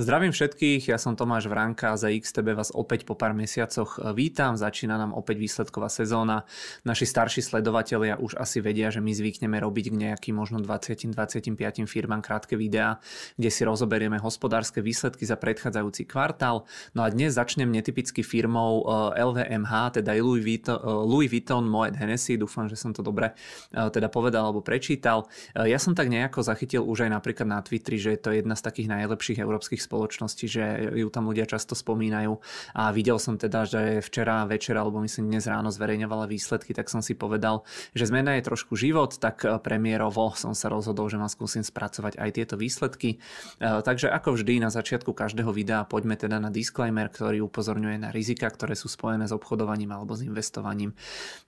Zdravím všetkých, ja som Tomáš Vránka a za XTB vás opäť po pár mesiacoch vítam. Začína nám opäť výsledková sezóna. Naši starší sledovatelia už asi vedia, že my zvykneme robiť k nejakým možno 20-25 firmám krátke videá, kde si rozoberieme hospodárske výsledky za predchádzajúci kvartál. No a dnes začnem netypicky firmou LVMH, teda Louis Vuitton, Louis Vuitton Moet Hennessy. Dúfam, že som to dobre teda povedal alebo prečítal. Ja som tak nejako zachytil už aj napríklad na Twitteri, že je to jedna z takých najlepších európskych spoločnosti, že ju tam ľudia často spomínajú. A videl som teda, že včera večer, alebo myslím dnes ráno zverejňovala výsledky, tak som si povedal, že zmena je trošku život, tak premiérovo som sa rozhodol, že ma skúsim spracovať aj tieto výsledky. E, takže ako vždy na začiatku každého videa poďme teda na disclaimer, ktorý upozorňuje na rizika, ktoré sú spojené s obchodovaním alebo s investovaním.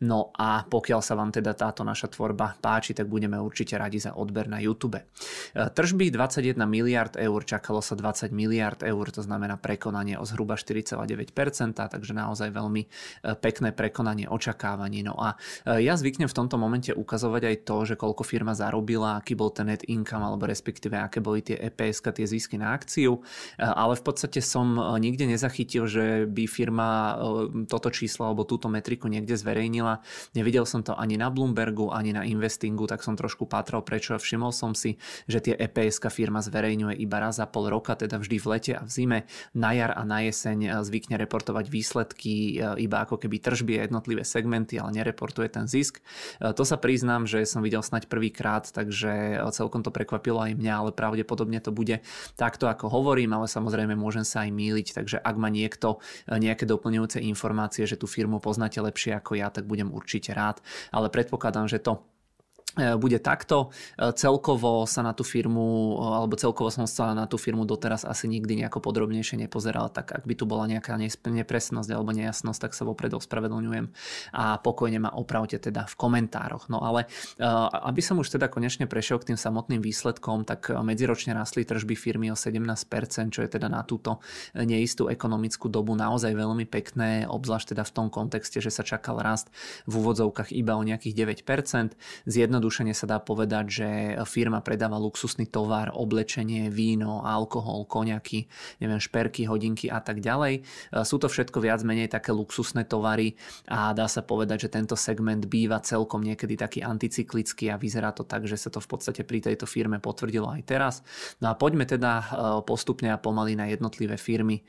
No a pokiaľ sa vám teda táto naša tvorba páči, tak budeme určite radi za odber na YouTube. E, tržby 21 miliard eur, čakalo sa 20 miliard eur, to znamená prekonanie o zhruba 4,9%, takže naozaj veľmi e, pekné prekonanie očakávaní. No a e, ja zvyknem v tomto momente ukazovať aj to, že koľko firma zarobila, aký bol ten net income, alebo respektíve aké boli tie EPS, tie zisky na akciu, e, ale v podstate som nikde nezachytil, že by firma toto číslo alebo túto metriku niekde zverejnila. Nevidel som to ani na Bloombergu, ani na investingu, tak som trošku pátral prečo. Všimol som si, že tie EPS firma zverejňuje iba raz za pol roka, teda vždy v lete a v zime. Na jar a na jeseň eh, zvykne reportovať výsledky eh, iba ako keby tržby a jednotlivé segmenty, ale nereportuje ten zisk. Eh, to sa priznám, že som videl snať prvýkrát, takže celkom to prekvapilo aj mňa, ale pravdepodobne to bude takto, ako hovorím, ale samozrejme môžem sa aj míliť, takže ak má niekto nejaké doplňujúce informácie, že tú firmu poznáte lepšie ako ja, tak budem určite rád, ale predpokladám, že to E, bude takto. E, celkovo sa na tú firmu, e, alebo celkovo som sa na tú firmu doteraz asi nikdy nejako podrobnejšie nepozeral, tak ak by tu bola nejaká nepresnosť alebo nejasnosť, tak sa vopred ospravedlňujem a pokojne ma opravte teda v komentároch. No ale aby som už teda konečne prešiel k tým samotným výsledkom, tak medziročne rastli tržby firmy o 17%, čo je teda na túto neistú ekonomickú dobu naozaj veľmi pekné, obzvlášť teda v tom kontexte, že sa čakal rast v úvodzovkách iba o nejakých 9%. Zjedno zjednodušene sa dá povedať, že firma predáva luxusný tovar, oblečenie, víno, alkohol, koňaky, neviem, šperky, hodinky a tak ďalej. Sú to všetko viac menej také luxusné tovary a dá sa povedať, že tento segment býva celkom niekedy taký anticyklický a vyzerá to tak, že sa to v podstate pri tejto firme potvrdilo aj teraz. No a poďme teda e, postupne a pomaly na jednotlivé firmy, e,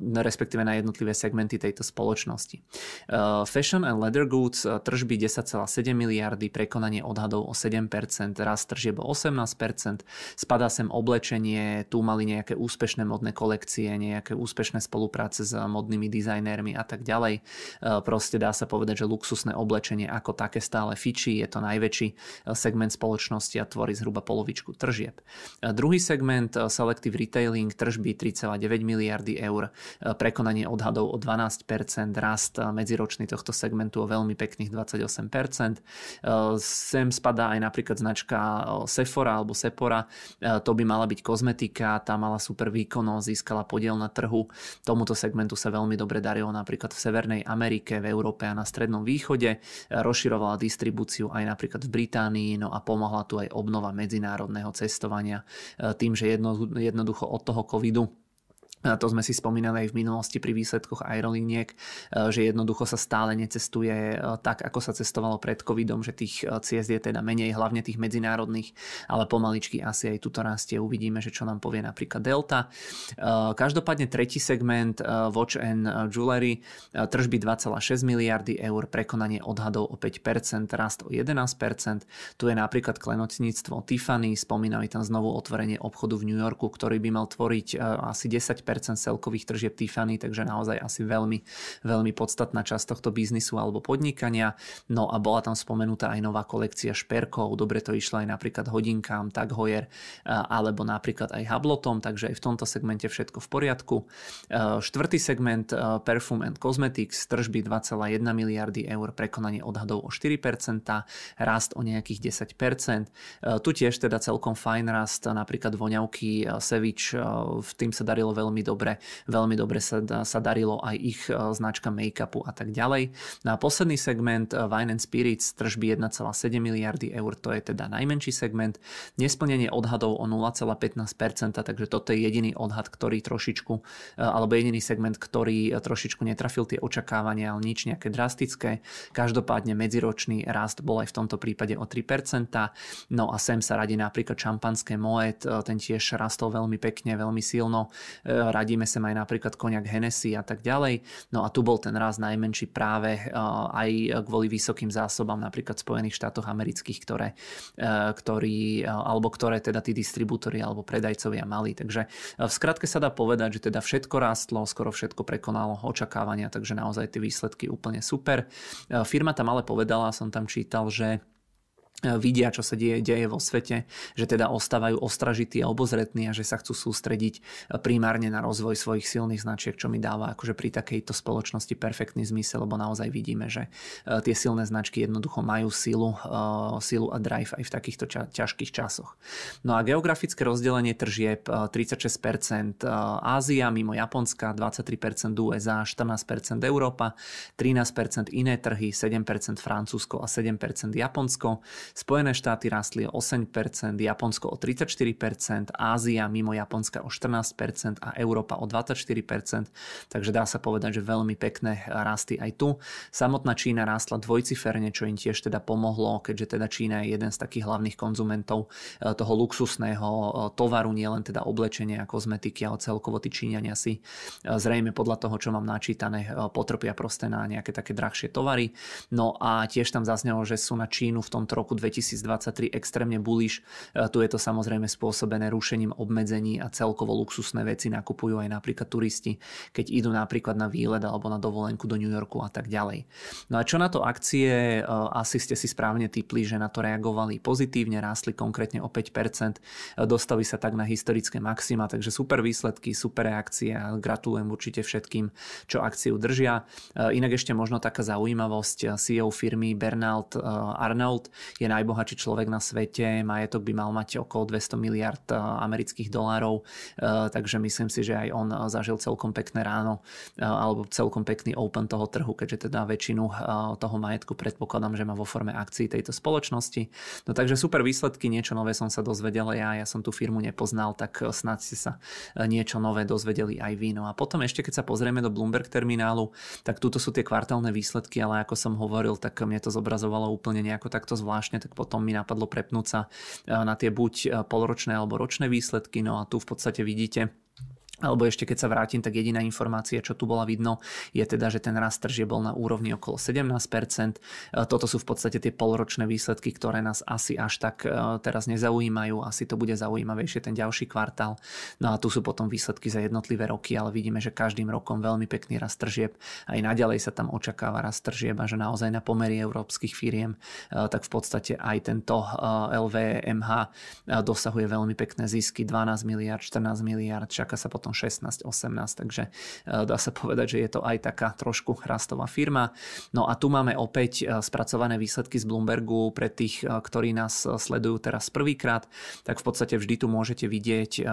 respektíve na jednotlivé segmenty tejto spoločnosti. E, Fashion and Leather Goods, tržby 10,7 miliardy, prekonanie odhadov o 7%, rast tržieb o 18%, spadá sem oblečenie, tu mali nejaké úspešné modné kolekcie, nejaké úspešné spolupráce s modnými dizajnérmi a tak ďalej. E, proste dá sa povedať, že luxusné oblečenie ako také stále fičí, je to najväčší e, segment spoločnosti a tvorí zhruba polovičku tržieb. E, druhý segment, Selective Retailing, tržby 3,9 miliardy eur, prekonanie odhadov o 12%, rast medziročný tohto segmentu o veľmi pekných 28%. Sem spadá aj napríklad značka Sephora alebo Sephora. E, to by mala byť kozmetika, tá mala super výkonnosť, získala podiel na trhu. Tomuto segmentu sa veľmi dobre darilo napríklad v Severnej Amerike, v Európe a na Strednom východe. E, rozširovala distribúciu aj napríklad v Británii, no a pomohla tu aj obnova medzinárodného cestovania tým, že jedno, jednoducho od toho covidu to sme si spomínali aj v minulosti pri výsledkoch aerolíniek, e, že jednoducho sa stále necestuje e, tak, ako sa cestovalo pred covidom, že tých e, ciest je teda menej, hlavne tých medzinárodných, ale pomaličky asi aj tuto rastie. Uvidíme, že čo nám povie napríklad Delta. Každopádne tretí segment Watch and Jewelry, tržby 2,6 miliardy eur, prekonanie odhadov o 5%, rast o 11%. Tu je napríklad klenotníctvo Tiffany, spomínali tam znovu otvorenie obchodu v New Yorku, ktorý by mal tvoriť asi 10 celkových tržieb Tiffany, takže naozaj asi veľmi, veľmi podstatná časť tohto biznisu alebo podnikania. No a bola tam spomenutá aj nová kolekcia šperkov, dobre to išlo aj napríklad hodinkám, tak Hoyer, alebo napríklad aj Hablotom, takže aj v tomto segmente všetko v poriadku. Štvrtý segment Perfume and Cosmetics, tržby 2,1 miliardy eur, prekonanie odhadov o 4%, rast o nejakých 10%. Tu tiež teda celkom fajn rast, napríklad voňavky Sevič, v tým sa darilo veľmi veľmi dobre, veľmi dobre sa, sa darilo aj ich značka make-upu a tak ďalej. No a posledný segment Wine and Spirits tržby 1,7 miliardy eur, to je teda najmenší segment. Nesplnenie odhadov o 0,15%, takže toto je jediný odhad, ktorý trošičku, alebo jediný segment, ktorý trošičku netrafil tie očakávania, ale nič nejaké drastické. Každopádne medziročný rast bol aj v tomto prípade o 3%. No a sem sa radí napríklad šampanské Moet, ten tiež rastol veľmi pekne, veľmi silno. Radíme sa aj napríklad koniak Hennessy a tak ďalej. No a tu bol ten rast najmenší práve aj kvôli vysokým zásobám napríklad v Spojených štátoch amerických, ktoré, ktorý, alebo ktoré teda tí distribútory alebo predajcovia mali. Takže v skratke sa dá povedať, že teda všetko rástlo, skoro všetko prekonalo očakávania, takže naozaj tie výsledky úplne super. Firma tam ale povedala, som tam čítal, že vidia, čo sa deje, deje vo svete, že teda ostávajú ostražití a obozretní a že sa chcú sústrediť primárne na rozvoj svojich silných značiek, čo mi dáva akože pri takejto spoločnosti perfektný zmysel, lebo naozaj vidíme, že e, tie silné značky jednoducho majú silu, e, silu a drive aj v takýchto ťažkých časoch. No a geografické rozdelenie tržieb 36% e, Ázia mimo Japonska, 23% USA, 14% Európa, 13% iné trhy, 7% Francúzsko a 7% Japonsko. Spojené štáty rastli o 8%, Japonsko o 34%, Ázia mimo Japonska o 14% a Európa o 24%, takže dá sa povedať, že veľmi pekné rasty aj tu. Samotná Čína rástla dvojciferne, čo im tiež teda pomohlo, keďže teda Čína je jeden z takých hlavných konzumentov eh, toho luxusného eh, tovaru, nielen teda oblečenia a kozmetiky, ale celkovo tí Číňania si eh, zrejme podľa toho, čo mám načítané, potrpia proste na nejaké také drahšie tovary. No a tiež tam zaznelo, že sú na Čínu v tomto roku 2023 extrémne bullish. E, tu je to samozrejme spôsobené rušením obmedzení a celkovo luxusné veci nakupujú aj napríklad turisti, keď idú napríklad na výlet alebo na dovolenku do New Yorku a tak ďalej. No a čo na to akcie, e, asi ste si správne typli, že na to reagovali pozitívne, rástli konkrétne o 5%, e, dostali sa tak na historické maxima, takže super výsledky, super reakcie a gratulujem určite všetkým, čo akciu držia. Inak ešte možno taká zaujímavosť, CEO firmy Bernard Arnold je najbohatší človek na svete, majetok by mal mať okolo 200 miliard eh, amerických dolárov, eh, takže myslím si, že aj on eh, zažil celkom pekné ráno alebo celkom pekný open toho trhu, keďže teda väčšinu toho majetku predpokladám, že má vo forme akcií tejto spoločnosti. No takže super výsledky, niečo nové som sa dozvedel ja, ja som tú firmu nepoznal, tak snad ste sa niečo nové dozvedeli aj vy. No a potom ešte keď sa pozrieme do Bloomberg terminálu, tak tuto sú tie kvartálne výsledky, ale ako som hovoril, tak mne to zobrazovalo úplne nejako takto zvláštne, tak potom mi napadlo prepnúť sa eh, na tie buď eh, polročné alebo ročné výsledky. No a tu v podstate vidíte, alebo ešte keď sa vrátim, tak jediná informácia, čo tu bola vidno, je teda, že ten rast tržie bol na úrovni okolo 17%. E, toto sú v podstate tie polročné výsledky, ktoré nás asi až tak e, teraz nezaujímajú. Asi to bude zaujímavejšie ten ďalší kvartál. No a tu sú potom výsledky za jednotlivé roky, ale vidíme, že každým rokom veľmi pekný rast tržieb. Aj naďalej sa tam očakáva rast tržieb a že naozaj na pomery európskych firiem, e, tak v podstate aj tento LVMH dosahuje veľmi pekné zisky, 12 miliard, 14 miliard, čaká sa potom 16, 18, takže e, dá sa povedať, že je to aj taká trošku rastová firma. No a tu máme opäť e, spracované výsledky z Bloombergu pre tých, e, ktorí nás sledujú teraz prvýkrát, tak v podstate vždy tu môžete vidieť,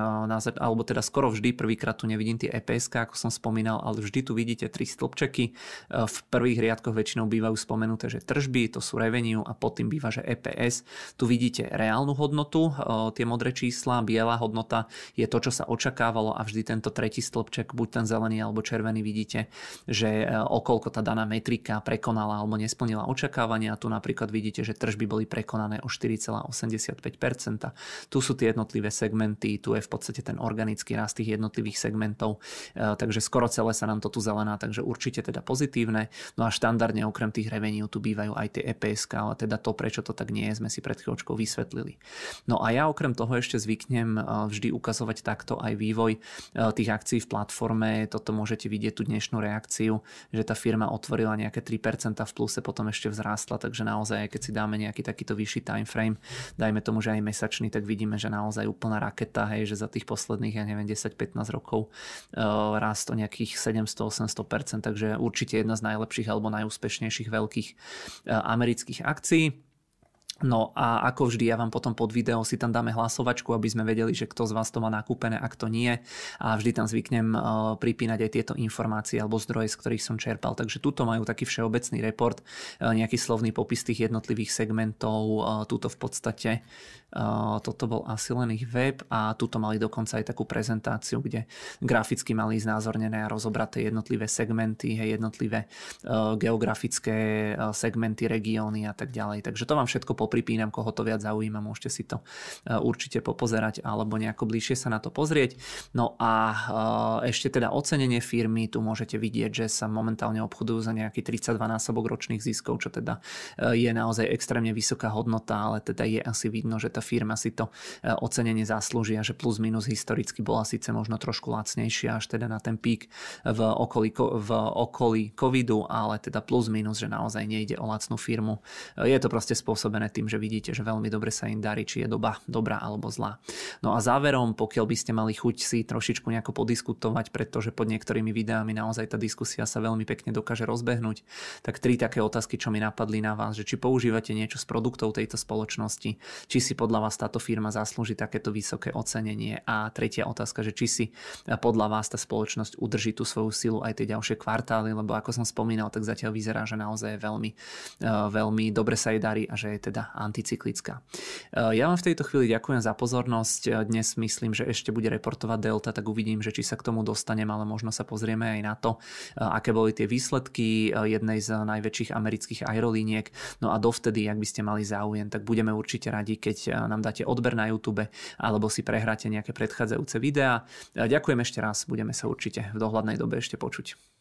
alebo teda skoro vždy, prvýkrát tu nevidím tie EPS, ako som spomínal, ale vždy tu vidíte tri stĺpčeky. V prvých riadkoch väčšinou bývajú spomenuté, že tržby, to sú revenue a pod tým býva, že EPS. Tu vidíte reálnu hodnotu, tie modré čísla, biela hodnota je to, čo sa očakávalo a vždy tento tretí stĺpček, buď ten zelený alebo červený, vidíte, že e, okolko tá daná metrika prekonala alebo nesplnila očakávania. Tu napríklad vidíte, že tržby boli prekonané o 4,85%. Tu sú tie jednotlivé segmenty, tu je v podstate ten organický rast tých jednotlivých segmentov, e, takže skoro celé sa nám to tu zelená, takže určite teda pozitívne. No a štandardne okrem tých revenue tu bývajú aj tie EPS, ale teda to, prečo to tak nie je, sme si pred chvíľočkou vysvetlili. No a ja okrem toho ešte zvyknem e, vždy ukazovať takto aj vývoj tých akcií v platforme. Toto môžete vidieť tú dnešnú reakciu, že tá firma otvorila nejaké 3% v pluse, potom ešte vzrástla, takže naozaj, keď si dáme nejaký takýto vyšší time frame, dajme tomu, že aj mesačný, tak vidíme, že naozaj úplná raketa, hej, že za tých posledných, ja neviem, 10-15 rokov uh, rast o nejakých 700-800%, takže určite jedna z najlepších alebo najúspešnejších veľkých uh, amerických akcií. No a ako vždy, ja vám potom pod video si tam dáme hlasovačku, aby sme vedeli, že kto z vás to má nakúpené a kto nie. A vždy tam zvyknem uh, pripínať aj tieto informácie alebo zdroje, z ktorých som čerpal. Takže tuto majú taký všeobecný report, uh, nejaký slovný popis tých jednotlivých segmentov. Uh, tuto v podstate toto bol asi len ich web a tuto mali dokonca aj takú prezentáciu, kde graficky mali znázornené a rozobraté jednotlivé segmenty, jednotlivé geografické segmenty, regióny a tak ďalej. Takže to vám všetko popripínam, koho to viac zaujíma, môžete si to e, určite popozerať alebo nejako bližšie sa na to pozrieť. No a e, ešte teda ocenenie firmy, tu môžete vidieť, že sa momentálne obchodujú za nejaký 32 násobok ročných ziskov, čo teda e, je naozaj extrémne vysoká hodnota, ale teda je asi vidno, že tá firma si to ocenenie zaslúži a že plus minus historicky bola síce možno trošku lacnejšia až teda na ten pík v okolí, v okolí covidu, ale teda plus minus, že naozaj nejde o lacnú firmu. Je to proste spôsobené tým, že vidíte, že veľmi dobre sa im darí, či je doba dobrá alebo zlá. No a záverom, pokiaľ by ste mali chuť si trošičku nejako podiskutovať, pretože pod niektorými videami naozaj tá diskusia sa veľmi pekne dokáže rozbehnúť, tak tri také otázky, čo mi napadli na vás, že či používate niečo z produktov tejto spoločnosti, či si podľa vás táto firma zaslúži takéto vysoké ocenenie a tretia otázka, že či si podľa vás tá spoločnosť udrží tú svoju silu aj tie ďalšie kvartály, lebo ako som spomínal, tak zatiaľ vyzerá, že naozaj veľmi, veľmi dobre sa jej darí a že je teda anticyklická. E, ja vám v tejto chvíli ďakujem za pozornosť. E, dnes myslím, že ešte bude reportovať Delta, tak uvidím, že či sa k tomu dostanem, ale možno sa pozrieme aj na to, e, aké boli tie výsledky jednej z najväčších amerických aerolíniek. No a dovtedy, ak by ste mali záujem, tak budeme určite radi, keď nám dáte odber na YouTube alebo si prehráte nejaké predchádzajúce videá. Ďakujem ešte raz, budeme sa určite v dohľadnej dobe ešte počuť.